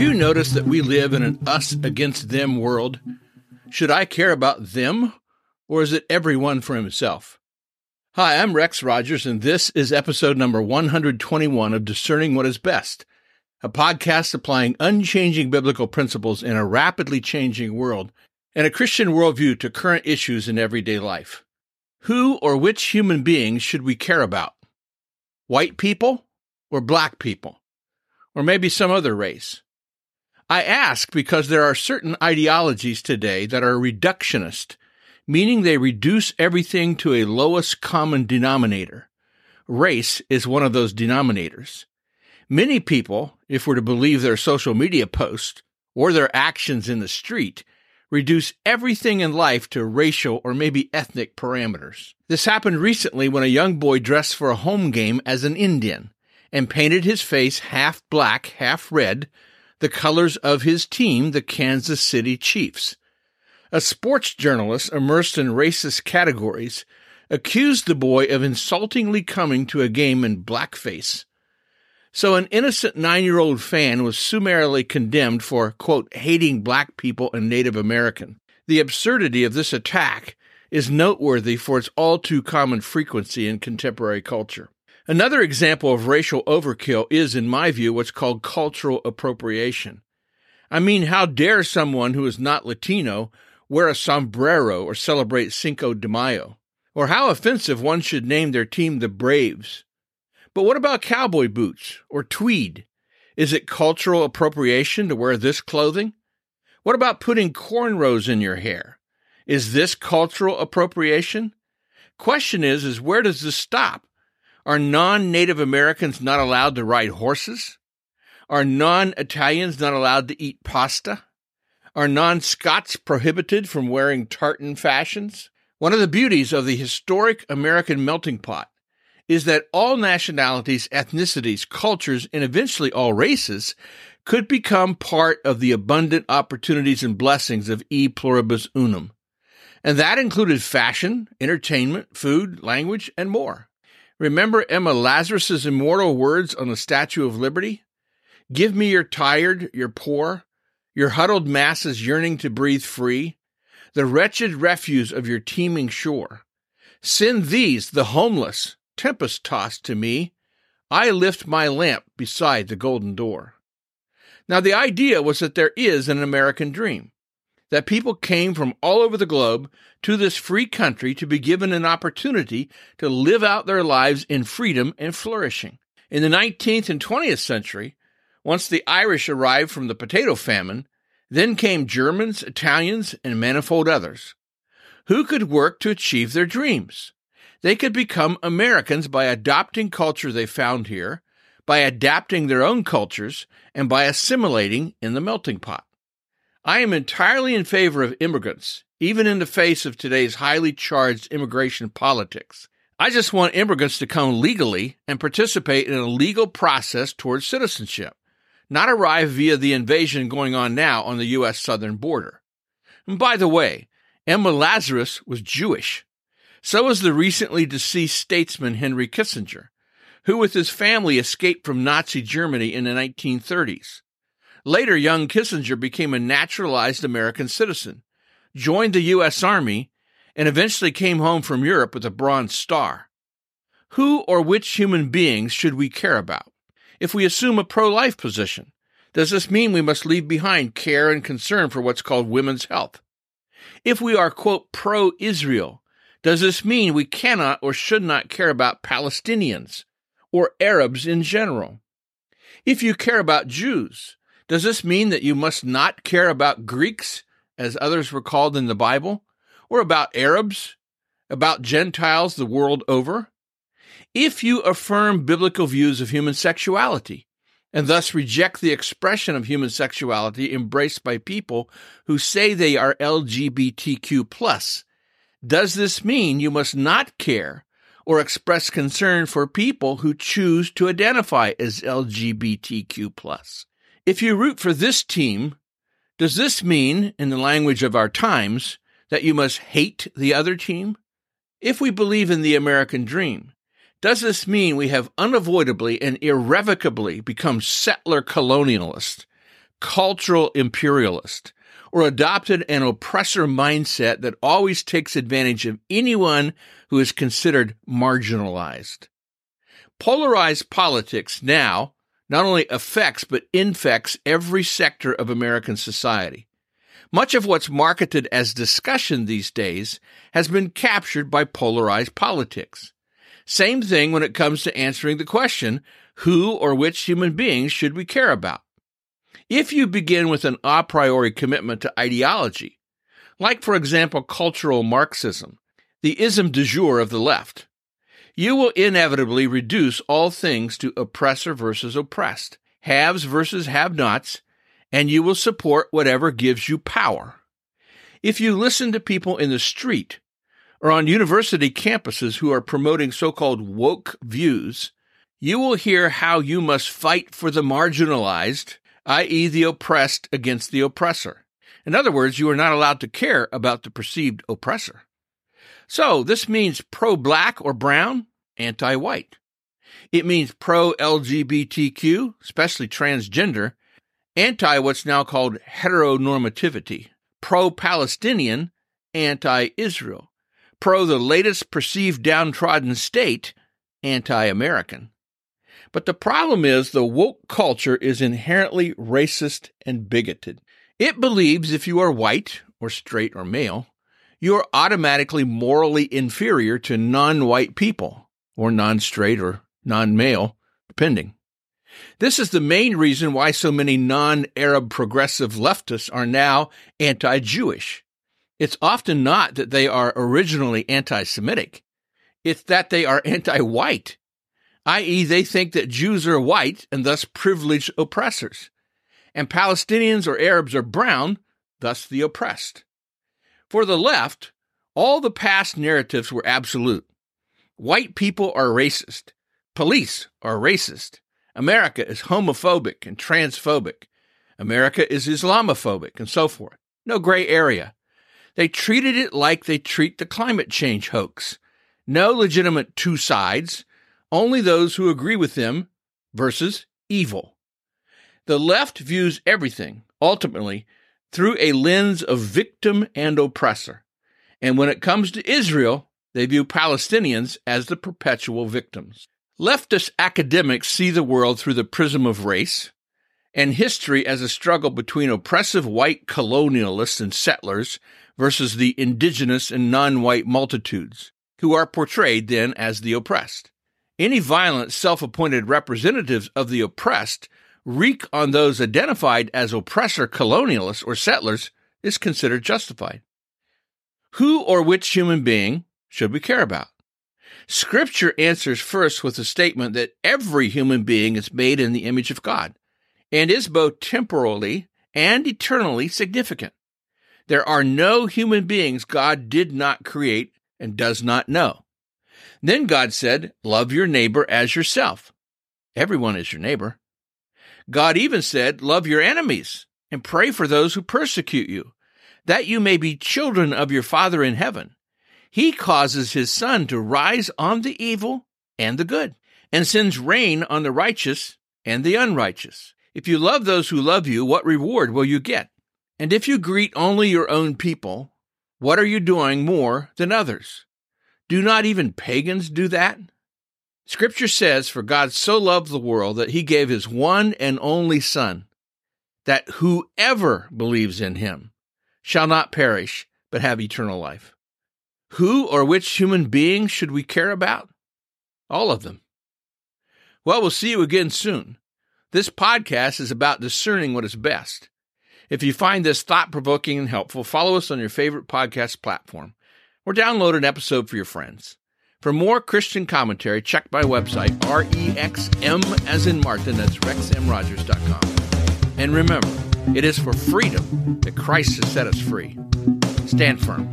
Have you noticed that we live in an us against them world? Should I care about them, or is it everyone for himself? Hi, I'm Rex Rogers, and this is episode number 121 of Discerning What is Best, a podcast applying unchanging biblical principles in a rapidly changing world and a Christian worldview to current issues in everyday life. Who or which human beings should we care about? White people or black people? Or maybe some other race? I ask because there are certain ideologies today that are reductionist, meaning they reduce everything to a lowest common denominator. Race is one of those denominators. Many people, if we're to believe their social media posts or their actions in the street, reduce everything in life to racial or maybe ethnic parameters. This happened recently when a young boy dressed for a home game as an Indian and painted his face half black, half red, the colors of his team, the Kansas City Chiefs. A sports journalist immersed in racist categories accused the boy of insultingly coming to a game in blackface. So an innocent nine year old fan was summarily condemned for, quote, hating black people and Native American. The absurdity of this attack is noteworthy for its all too common frequency in contemporary culture. Another example of racial overkill is, in my view, what's called cultural appropriation. I mean, how dare someone who is not Latino wear a sombrero or celebrate Cinco de Mayo? Or how offensive one should name their team the Braves. But what about cowboy boots or tweed? Is it cultural appropriation to wear this clothing? What about putting cornrows in your hair? Is this cultural appropriation? Question is, is where does this stop? Are non Native Americans not allowed to ride horses? Are non Italians not allowed to eat pasta? Are non Scots prohibited from wearing tartan fashions? One of the beauties of the historic American melting pot is that all nationalities, ethnicities, cultures, and eventually all races could become part of the abundant opportunities and blessings of e pluribus unum. And that included fashion, entertainment, food, language, and more. Remember Emma Lazarus's immortal words on the Statue of Liberty? Give me your tired, your poor, your huddled masses yearning to breathe free, the wretched refuse of your teeming shore. Send these, the homeless, tempest tossed to me. I lift my lamp beside the golden door. Now, the idea was that there is an American dream that people came from all over the globe to this free country to be given an opportunity to live out their lives in freedom and flourishing. In the 19th and 20th century, once the Irish arrived from the potato famine, then came Germans, Italians, and manifold others, who could work to achieve their dreams. They could become Americans by adopting culture they found here, by adapting their own cultures, and by assimilating in the melting pot. I am entirely in favor of immigrants, even in the face of today's highly charged immigration politics. I just want immigrants to come legally and participate in a legal process towards citizenship, not arrive via the invasion going on now on the U.S. southern border. And by the way, Emma Lazarus was Jewish. So was the recently deceased statesman Henry Kissinger, who with his family escaped from Nazi Germany in the 1930s. Later, young Kissinger became a naturalized American citizen, joined the U.S. Army, and eventually came home from Europe with a Bronze Star. Who or which human beings should we care about? If we assume a pro life position, does this mean we must leave behind care and concern for what's called women's health? If we are, quote, pro Israel, does this mean we cannot or should not care about Palestinians or Arabs in general? If you care about Jews, does this mean that you must not care about Greeks, as others were called in the Bible, or about Arabs, about Gentiles the world over? If you affirm biblical views of human sexuality, and thus reject the expression of human sexuality embraced by people who say they are LGBTQ+, does this mean you must not care or express concern for people who choose to identify as LGBTQ+? If you root for this team, does this mean, in the language of our times, that you must hate the other team? If we believe in the American dream, does this mean we have unavoidably and irrevocably become settler colonialists, cultural imperialist or adopted an oppressor mindset that always takes advantage of anyone who is considered marginalized. Polarized politics now not only affects but infects every sector of American society. Much of what's marketed as discussion these days has been captured by polarized politics. Same thing when it comes to answering the question, who or which human beings should we care about? If you begin with an a priori commitment to ideology, like for example cultural Marxism, the ism du jour of the left, you will inevitably reduce all things to oppressor versus oppressed, haves versus have nots, and you will support whatever gives you power. If you listen to people in the street or on university campuses who are promoting so called woke views, you will hear how you must fight for the marginalized i.e., the oppressed against the oppressor. In other words, you are not allowed to care about the perceived oppressor. So, this means pro black or brown, anti white. It means pro LGBTQ, especially transgender, anti what's now called heteronormativity, pro Palestinian, anti Israel, pro the latest perceived downtrodden state, anti American. But the problem is the woke culture is inherently racist and bigoted. It believes if you are white or straight or male, you are automatically morally inferior to non white people or non straight or non male, depending. This is the main reason why so many non Arab progressive leftists are now anti Jewish. It's often not that they are originally anti Semitic, it's that they are anti white i.e., they think that Jews are white and thus privileged oppressors, and Palestinians or Arabs are brown, thus the oppressed. For the left, all the past narratives were absolute. White people are racist. Police are racist. America is homophobic and transphobic. America is Islamophobic and so forth. No gray area. They treated it like they treat the climate change hoax. No legitimate two sides, only those who agree with them versus evil. The left views everything, ultimately, through a lens of victim and oppressor. And when it comes to Israel, they view Palestinians as the perpetual victims. Leftist academics see the world through the prism of race and history as a struggle between oppressive white colonialists and settlers versus the indigenous and non white multitudes, who are portrayed then as the oppressed. Any violent, self appointed representatives of the oppressed wreak on those identified as oppressor colonialists or settlers is considered justified. Who or which human being should we care about? Scripture answers first with the statement that every human being is made in the image of God and is both temporally and eternally significant. There are no human beings God did not create and does not know. Then God said, Love your neighbor as yourself. Everyone is your neighbor. God even said, Love your enemies and pray for those who persecute you, that you may be children of your Father in heaven. He causes his sun to rise on the evil and the good, and sends rain on the righteous and the unrighteous. If you love those who love you, what reward will you get? And if you greet only your own people, what are you doing more than others? Do not even pagans do that? Scripture says, For God so loved the world that he gave his one and only Son, that whoever believes in him shall not perish, but have eternal life. Who or which human being should we care about? All of them. Well, we'll see you again soon. This podcast is about discerning what is best. If you find this thought provoking and helpful, follow us on your favorite podcast platform or download an episode for your friends. For more Christian commentary, check my website, rexm as in Martin, that's rexmrogers.com. And remember, it is for freedom that Christ has set us free. Stand firm.